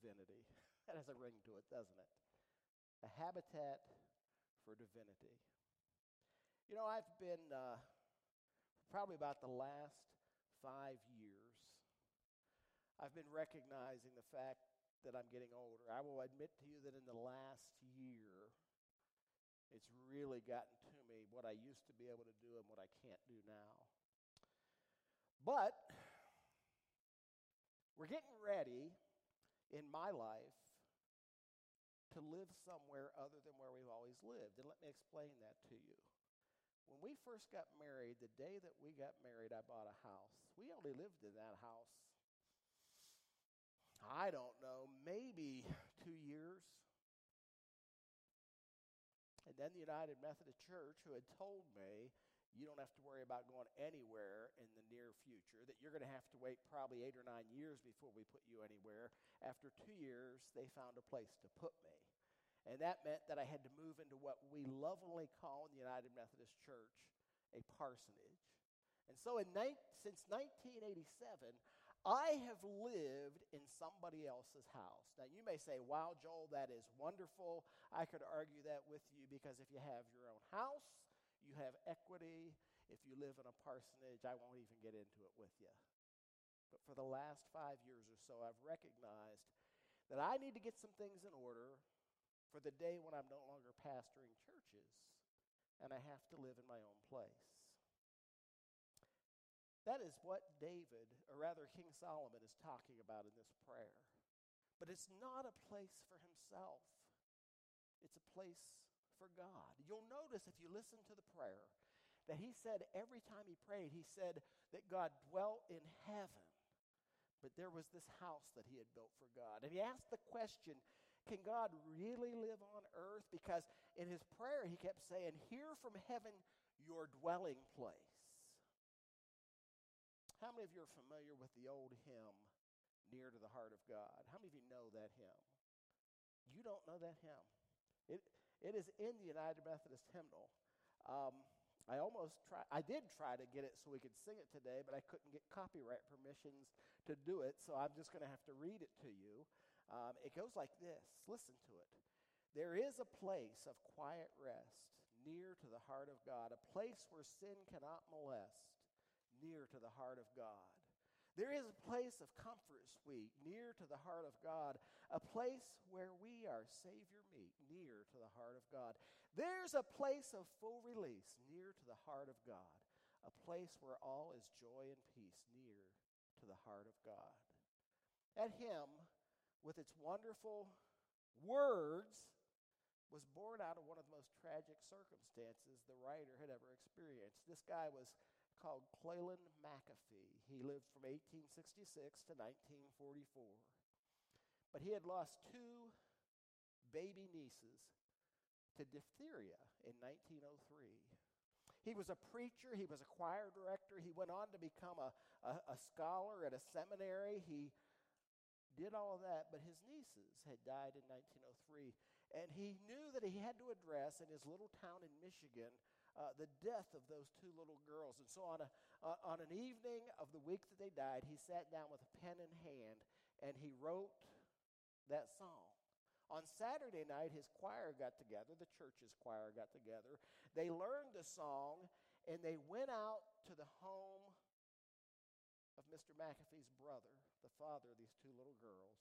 divinity. That has a ring to it, doesn't it? A habitat for divinity. You know, I've been uh, probably about the last five years, I've been recognizing the fact that I'm getting older. I will admit to you that in the last year, it's really gotten to me what I used to be able to do and what I can't do now. But we're getting ready in my life to live somewhere other than where we've always lived. And let me explain that to you. When we first got married, the day that we got married, I bought a house. We only lived in that house, I don't know, maybe two years. And then the United Methodist Church, who had told me, you don't have to worry about going anywhere in the near future, that you're going to have to wait probably eight or nine years before we put you anywhere. After two years, they found a place to put me. And that meant that I had to move into what we lovingly call in the United Methodist Church a parsonage. And so in since 1987, I have lived in somebody else's house. Now, you may say, wow, Joel, that is wonderful. I could argue that with you because if you have your own house, you have equity. If you live in a parsonage, I won't even get into it with you. But for the last five years or so, I've recognized that I need to get some things in order for the day when I'm no longer pastoring churches and I have to live in my own place. That is what David, or rather King Solomon, is talking about in this prayer. But it's not a place for himself, it's a place for God. You'll notice if you listen to the prayer that he said every time he prayed, he said that God dwelt in heaven. But there was this house that he had built for God. And he asked the question can God really live on earth? Because in his prayer, he kept saying, Hear from heaven your dwelling place. How many of you are familiar with the old hymn, Near to the Heart of God? How many of you know that hymn? You don't know that hymn. It, it is in the United Methodist hymnal. Um, I almost try I did try to get it so we could sing it today, but I couldn't get copyright permissions to do it, so I'm just going to have to read it to you. Um, it goes like this listen to it. There is a place of quiet rest near to the heart of God, a place where sin cannot molest, near to the heart of God. There is a place of comfort sweet, near to the heart of God, a place where we are Savior meet, near to the heart of God. There's a place of full release, near to the heart of God, a place where all is joy and peace, near to the heart of God. That Hymn, with its wonderful words, was born out of one of the most tragic circumstances the writer had ever experienced. This guy was called Cleland McAfee. He lived from 1866 to 1944. But he had lost two baby nieces to diphtheria in 1903. He was a preacher, he was a choir director, he went on to become a, a, a scholar at a seminary. He did all that, but his nieces had died in 1903. And he knew that he had to address in his little town in Michigan uh, the death of those two little girls. And so on, a, uh, on an evening of the week that they died, he sat down with a pen in hand and he wrote that song. On Saturday night, his choir got together, the church's choir got together. They learned the song and they went out to the home of Mr. McAfee's brother, the father of these two little girls,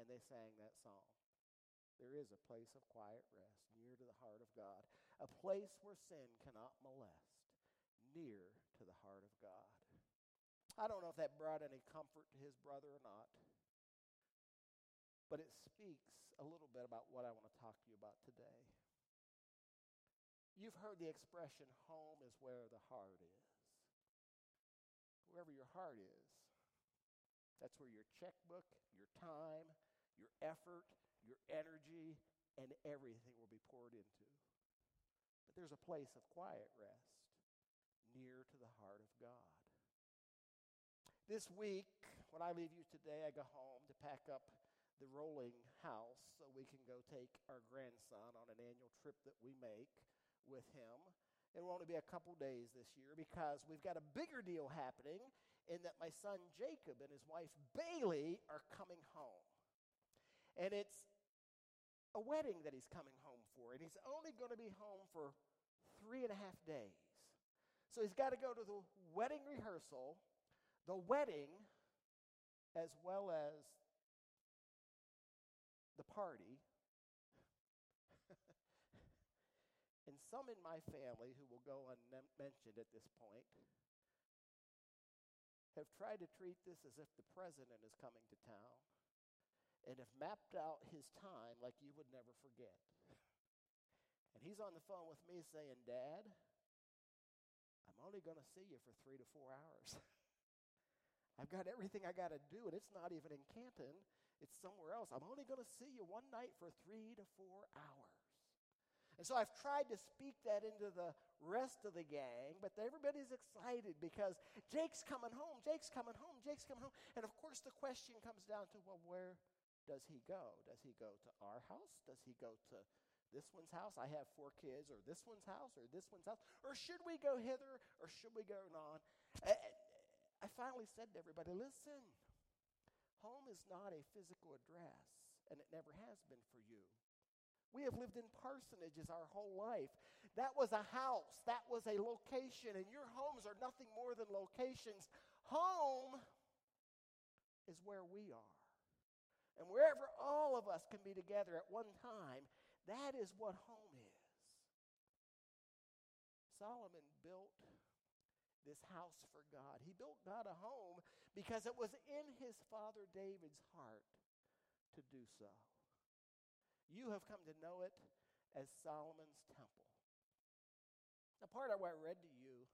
and they sang that song. There is a place of quiet rest near to the heart of God, a place where sin cannot molest, near to the heart of God. I don't know if that brought any comfort to his brother or not, but it speaks a little bit about what I want to talk to you about today. You've heard the expression, home is where the heart is wherever your heart is. That's where your checkbook, your time, your effort, your energy, and everything will be poured into. But there's a place of quiet rest near to the heart of God. This week, when I leave you today, I go home to pack up the rolling house so we can go take our grandson on an annual trip that we make with him. It will only be a couple days this year because we've got a bigger deal happening in that my son Jacob and his wife Bailey are coming home. And it's a wedding that he's coming home for, and he's only going to be home for three and a half days. So he's got to go to the wedding rehearsal, the wedding, as well as the party. and some in my family who will go unmentioned at this point have tried to treat this as if the president is coming to town and have mapped out his time like you would never forget. And he's on the phone with me saying, Dad, I'm only going to see you for three to four hours. I've got everything I got to do, and it's not even in Canton, it's somewhere else. I'm only going to see you one night for three to four hours. And so I've tried to speak that into the rest of the gang, but everybody's excited because Jake's coming home, Jake's coming home, Jake's coming home. And of course, the question comes down to well, where does he go? Does he go to our house? Does he go to this one's house? I have four kids, or this one's house, or this one's house? Or should we go hither, or should we go on? I finally said to everybody listen, home is not a physical address, and it never has been for you. We have lived in parsonages our whole life. That was a house, that was a location, and your homes are nothing more than locations. Home is where we are. And wherever all of us can be together at one time, that is what home is. Solomon built this house for God. He built God a home because it was in his father David's heart to do so. You have come to know it as Solomon's temple. Now, part of what I read to you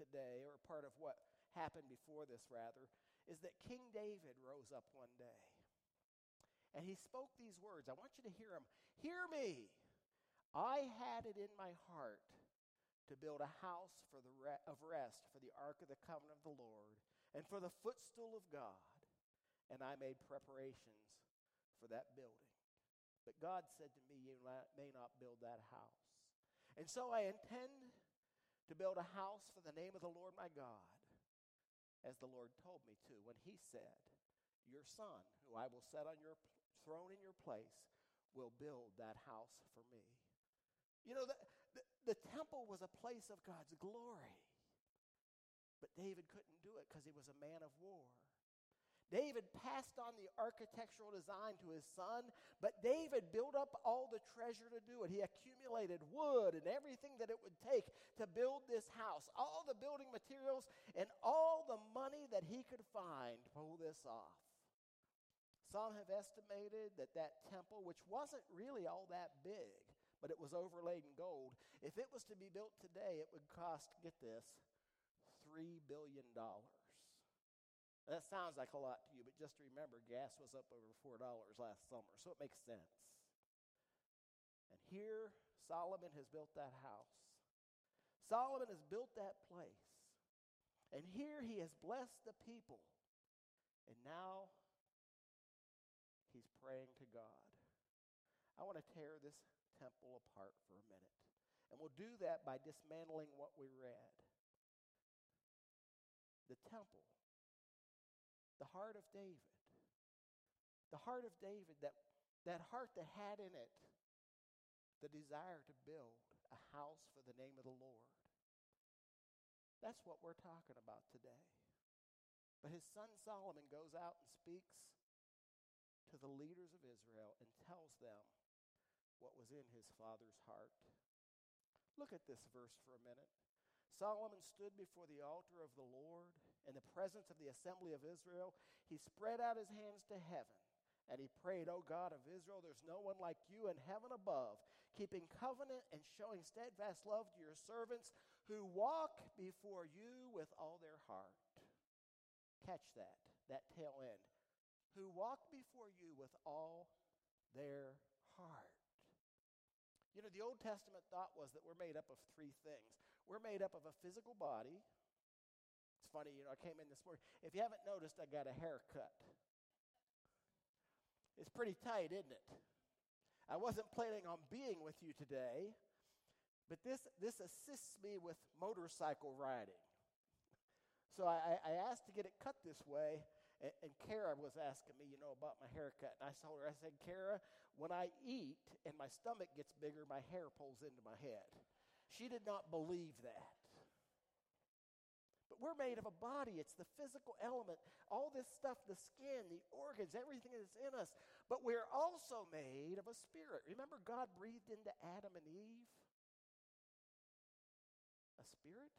today, or part of what happened before this, rather, is that King David rose up one day and he spoke these words. I want you to hear them. Hear me. I had it in my heart to build a house for the re- of rest for the ark of the covenant of the Lord and for the footstool of God, and I made preparations for that building. But God said to me, You may not build that house. And so I intend to build a house for the name of the Lord my God, as the Lord told me to when he said, Your son, who I will set on your throne in your place, will build that house for me. You know, the, the, the temple was a place of God's glory. But David couldn't do it because he was a man of war. David passed on the architectural design to his son, but David built up all the treasure to do it. He accumulated wood and everything that it would take to build this house, all the building materials, and all the money that he could find to pull this off. Some have estimated that that temple, which wasn't really all that big, but it was overlaid in gold, if it was to be built today, it would cost, get this, $3 billion. That sounds like a lot to you, but just remember gas was up over $4 last summer, so it makes sense. And here, Solomon has built that house. Solomon has built that place. And here he has blessed the people. And now he's praying to God. I want to tear this temple apart for a minute. And we'll do that by dismantling what we read. The temple the heart of David. The heart of David, that, that heart that had in it the desire to build a house for the name of the Lord. That's what we're talking about today. But his son Solomon goes out and speaks to the leaders of Israel and tells them what was in his father's heart. Look at this verse for a minute. Solomon stood before the altar of the Lord in the presence of the assembly of Israel. He spread out his hands to heaven and he prayed, O God of Israel, there's no one like you in heaven above, keeping covenant and showing steadfast love to your servants who walk before you with all their heart. Catch that, that tail end. Who walk before you with all their heart. You know, the Old Testament thought was that we're made up of three things we're made up of a physical body. It's funny, you know, I came in this morning. If you haven't noticed, I got a haircut. It's pretty tight, isn't it? I wasn't planning on being with you today, but this, this assists me with motorcycle riding. so I, I asked to get it cut this way. And, and Kara was asking me, you know, about my haircut. And I told her, I said, Kara, when I eat and my stomach gets bigger, my hair pulls into my head. She did not believe that. But we're made of a body. It's the physical element. All this stuff, the skin, the organs, everything that's in us. But we're also made of a spirit. Remember, God breathed into Adam and Eve a spirit?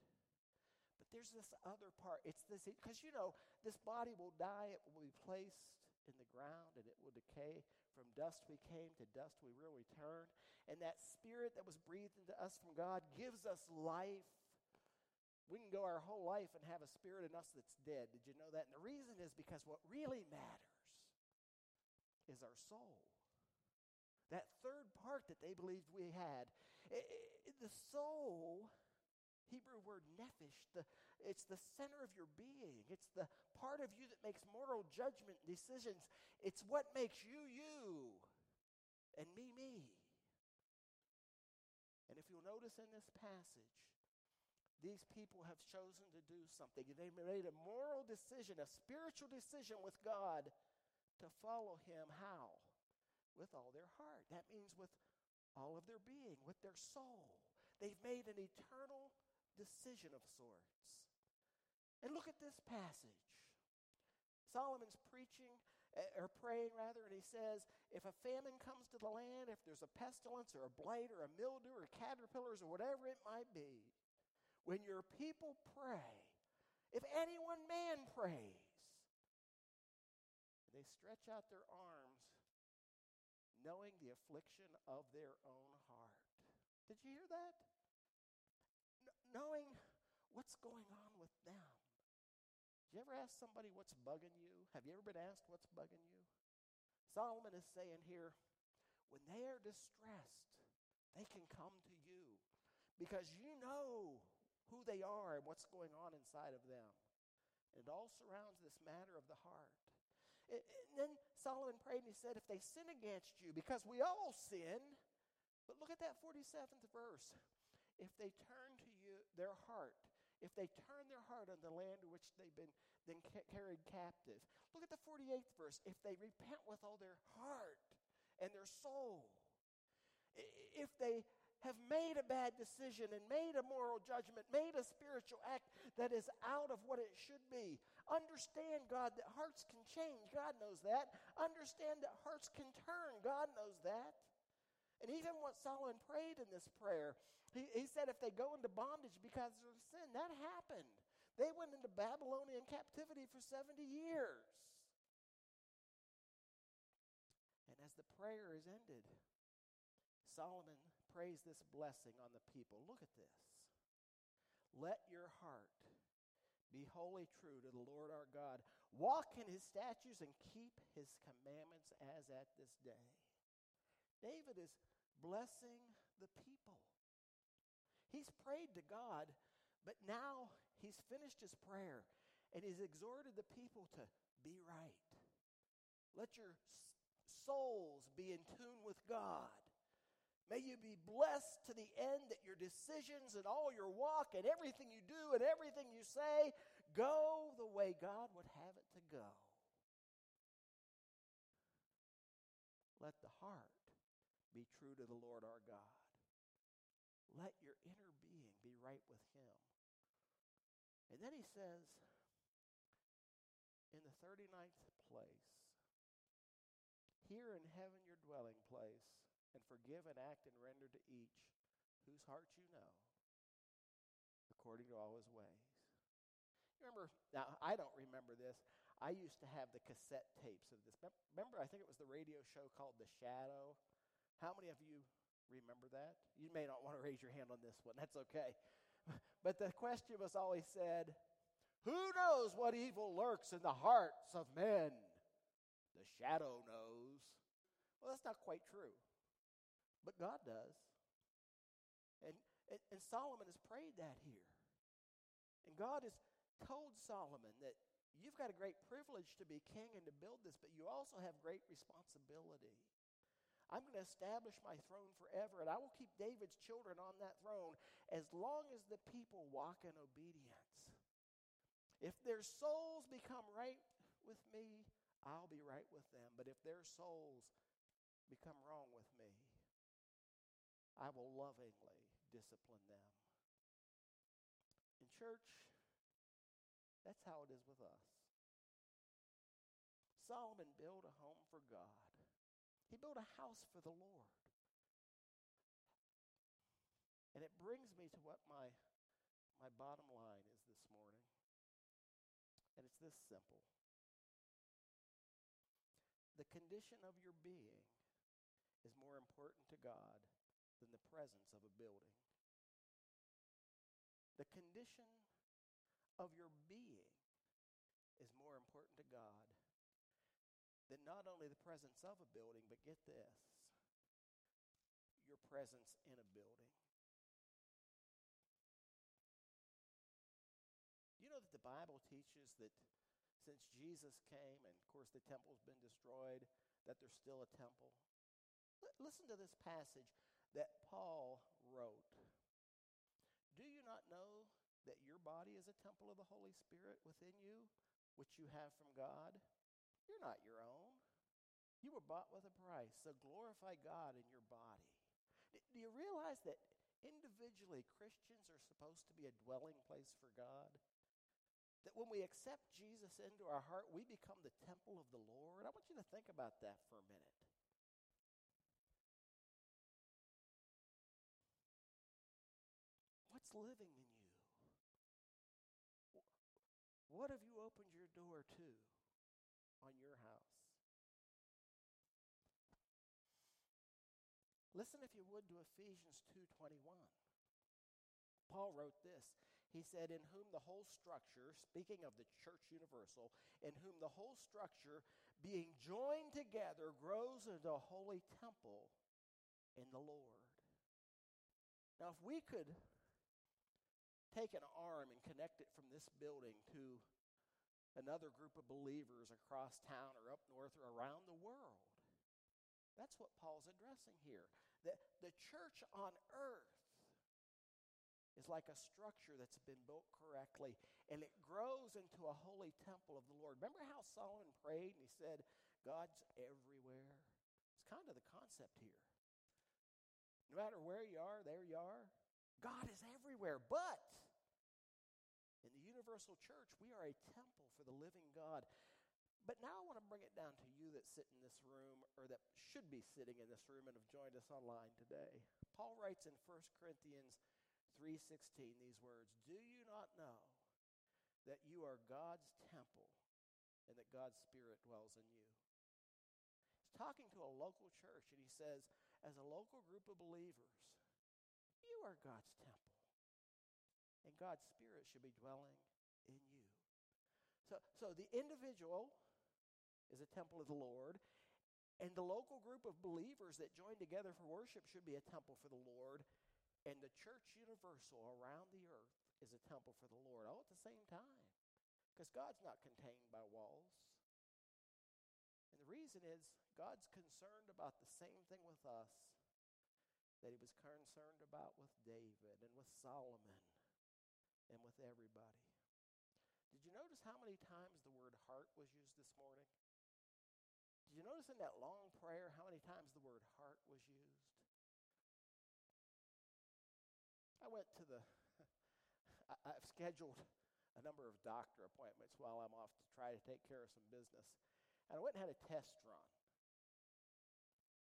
There's this other part. It's this, because you know, this body will die, it will be placed in the ground, and it will decay. From dust we came, to dust we will return. And that spirit that was breathed into us from God gives us life. We can go our whole life and have a spirit in us that's dead. Did you know that? And the reason is because what really matters is our soul. That third part that they believed we had. It, it, the soul Hebrew word nephesh. The, it's the center of your being. It's the part of you that makes moral judgment decisions. It's what makes you you and me me. And if you'll notice in this passage, these people have chosen to do something. They made a moral decision, a spiritual decision with God to follow Him. How? With all their heart. That means with all of their being, with their soul. They've made an eternal decision of sorts. And look at this passage. Solomon's preaching, eh, or praying rather, and he says, If a famine comes to the land, if there's a pestilence or a blight or a mildew or caterpillars or whatever it might be, when your people pray, if any one man prays, they stretch out their arms, knowing the affliction of their own heart. Did you hear that? Knowing what's going on with them. Did you ever ask somebody what's bugging you? Have you ever been asked what's bugging you? Solomon is saying here, when they are distressed, they can come to you because you know who they are and what's going on inside of them. And it all surrounds this matter of the heart. And then Solomon prayed and he said, If they sin against you, because we all sin, but look at that 47th verse. If they turn to their heart, if they turn their heart on the land which they've been then ca- carried captive. Look at the 48th verse. If they repent with all their heart and their soul, if they have made a bad decision and made a moral judgment, made a spiritual act that is out of what it should be. Understand, God, that hearts can change. God knows that. Understand that hearts can turn. God knows that. And even what Solomon prayed in this prayer, he, he said if they go into bondage because of sin, that happened. They went into Babylonian captivity for 70 years. And as the prayer is ended, Solomon prays this blessing on the people. Look at this. Let your heart be wholly true to the Lord our God. Walk in his statutes and keep his commandments as at this day. David is blessing the people. He's prayed to God, but now he's finished his prayer and he's exhorted the people to be right. Let your souls be in tune with God. May you be blessed to the end that your decisions and all your walk and everything you do and everything you say go the way God would have it to go. Let the heart be true to the Lord our God. Let your inner being be right with Him. And then he says, in the 39th place, hear in heaven your dwelling place, and forgive and act and render to each whose heart you know, according to all his ways. Remember, now I don't remember this. I used to have the cassette tapes of this. Remember, I think it was the radio show called The Shadow. How many of you Remember that? You may not want to raise your hand on this one. That's okay. But the question was always said, Who knows what evil lurks in the hearts of men? The shadow knows. Well, that's not quite true. But God does. And, and, and Solomon has prayed that here. And God has told Solomon that you've got a great privilege to be king and to build this, but you also have great responsibility. I'm going to establish my throne forever, and I will keep David's children on that throne as long as the people walk in obedience. If their souls become right with me, I'll be right with them. But if their souls become wrong with me, I will lovingly discipline them. In church, that's how it is with us. Solomon built a home for God. He built a house for the Lord. And it brings me to what my, my bottom line is this morning. And it's this simple the condition of your being is more important to God than the presence of a building. The condition of your being is more important to God than not only the presence of a building, but get this your presence in a building. You know that the Bible teaches that since Jesus came, and of course the temple's been destroyed, that there's still a temple. Listen to this passage that Paul wrote. Do you not know that your body is a temple of the Holy Spirit within you, which you have from God? You're not your own. You were bought with a price, so glorify God in your body. Do you realize that individually Christians are supposed to be a dwelling place for God? That when we accept Jesus into our heart, we become the temple of the Lord. I want you to think about that for a minute. What's living in you? What have you opened your door to on your house? Listen if you would to Ephesians 2:21. Paul wrote this. He said, In whom the whole structure, speaking of the church universal, in whom the whole structure, being joined together, grows into a holy temple in the Lord. Now, if we could take an arm and connect it from this building to another group of believers across town or up north or around the world, that's what Paul's addressing here. That the church on earth is like a structure that's been built correctly and it grows into a holy temple of the Lord. Remember how Solomon prayed and he said, God's everywhere? It's kind of the concept here. No matter where you are, there you are. God is everywhere. But the universal church, we are a temple for the living God. But now I want to bring it down to you that sit in this room or that should be sitting in this room and have joined us online today. Paul writes in 1 Corinthians 3:16 these words, "Do you not know that you are God's temple and that God's spirit dwells in you?" He's talking to a local church and he says, as a local group of believers, you are God's temple. And God's spirit should be dwelling in you. So so the individual is a temple of the Lord, and the local group of believers that join together for worship should be a temple for the Lord. And the church universal around the earth is a temple for the Lord all at the same time. Because God's not contained by walls. And the reason is God's concerned about the same thing with us that he was concerned about with David and with Solomon and with everybody. You notice how many times the word heart was used this morning? Did you notice in that long prayer how many times the word heart was used? I went to the, I, have scheduled a number of doctor appointments while I'm off to try to take care of some business. And I went and had a test run.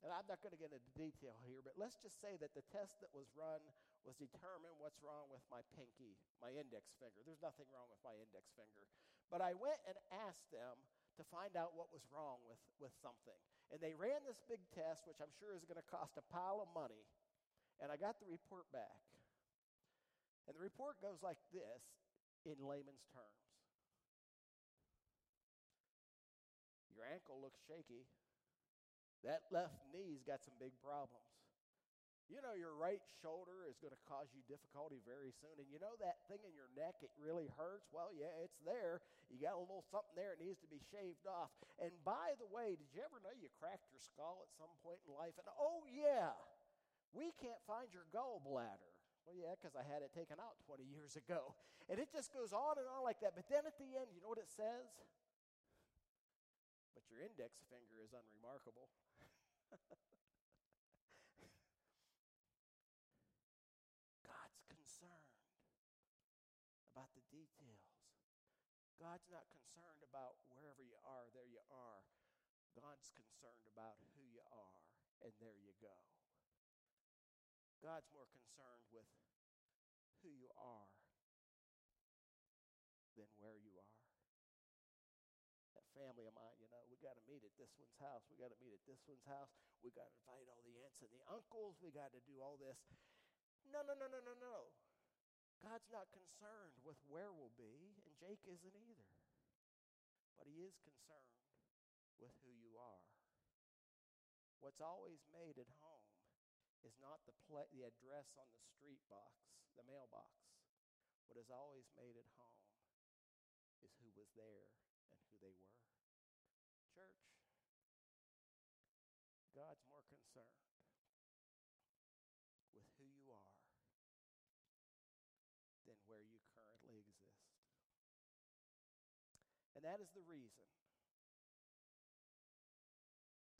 And I'm not going to get into detail here, but let's just say that the test that was run was determine what's wrong with my pinky, my index finger. There's nothing wrong with my index finger. But I went and asked them to find out what was wrong with, with something. And they ran this big test, which I'm sure is going to cost a pile of money. And I got the report back. And the report goes like this in layman's terms Your ankle looks shaky. That left knee's got some big problems. You know, your right shoulder is going to cause you difficulty very soon. And you know that thing in your neck, it really hurts? Well, yeah, it's there. You got a little something there, it needs to be shaved off. And by the way, did you ever know you cracked your skull at some point in life? And oh, yeah, we can't find your gallbladder. Well, yeah, because I had it taken out 20 years ago. And it just goes on and on like that. But then at the end, you know what it says? But your index finger is unremarkable. God's concerned about the details. God's not concerned about wherever you are, there you are. God's concerned about who you are, and there you go. God's more concerned with who you are than where you are. That family of mine, you know, we got to meet at this one's house. We got to meet at this one's house. We got to invite all the aunts and the uncles. We got to do all this. No, no, no, no, no, no. God's not concerned with where we'll be, and Jake isn't either. But he is concerned with who you are. What's always made at home is not the, pla- the address on the street box, the mailbox. What is always made at home is who was there and who they were. Church, God's more concerned with who you are than where you currently exist. And that is the reason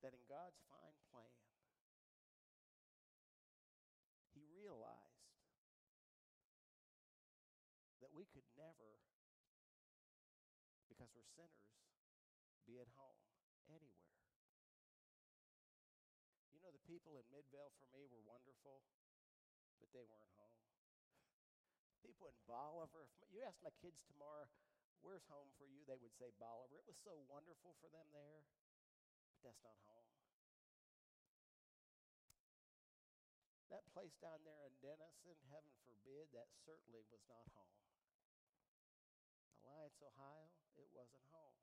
that in God's fine plan, He realized that we could never, because we're sinners, be at home anywhere. You know, the people in Midvale for me were wonderful, but they weren't home. People in Bolivar, if you ask my kids tomorrow, where's home for you? They would say Bolivar. It was so wonderful for them there. But that's not home. That place down there in Dennison, heaven forbid, that certainly was not home. Alliance, Ohio, it wasn't home.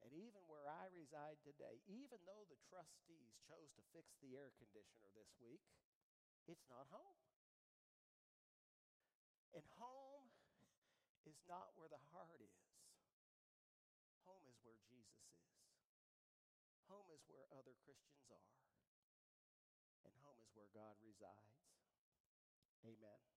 And even where I reside today, even though the trustees chose to fix the air conditioner this week, it's not home. And home is not where the heart is. Home is where Jesus is. Home is where other Christians are, and home is where God resides. Amen.